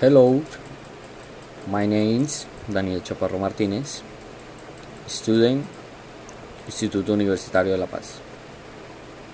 Hello, my name is Daniel Chaparro Martínez, student, Instituto Universitario de La Paz.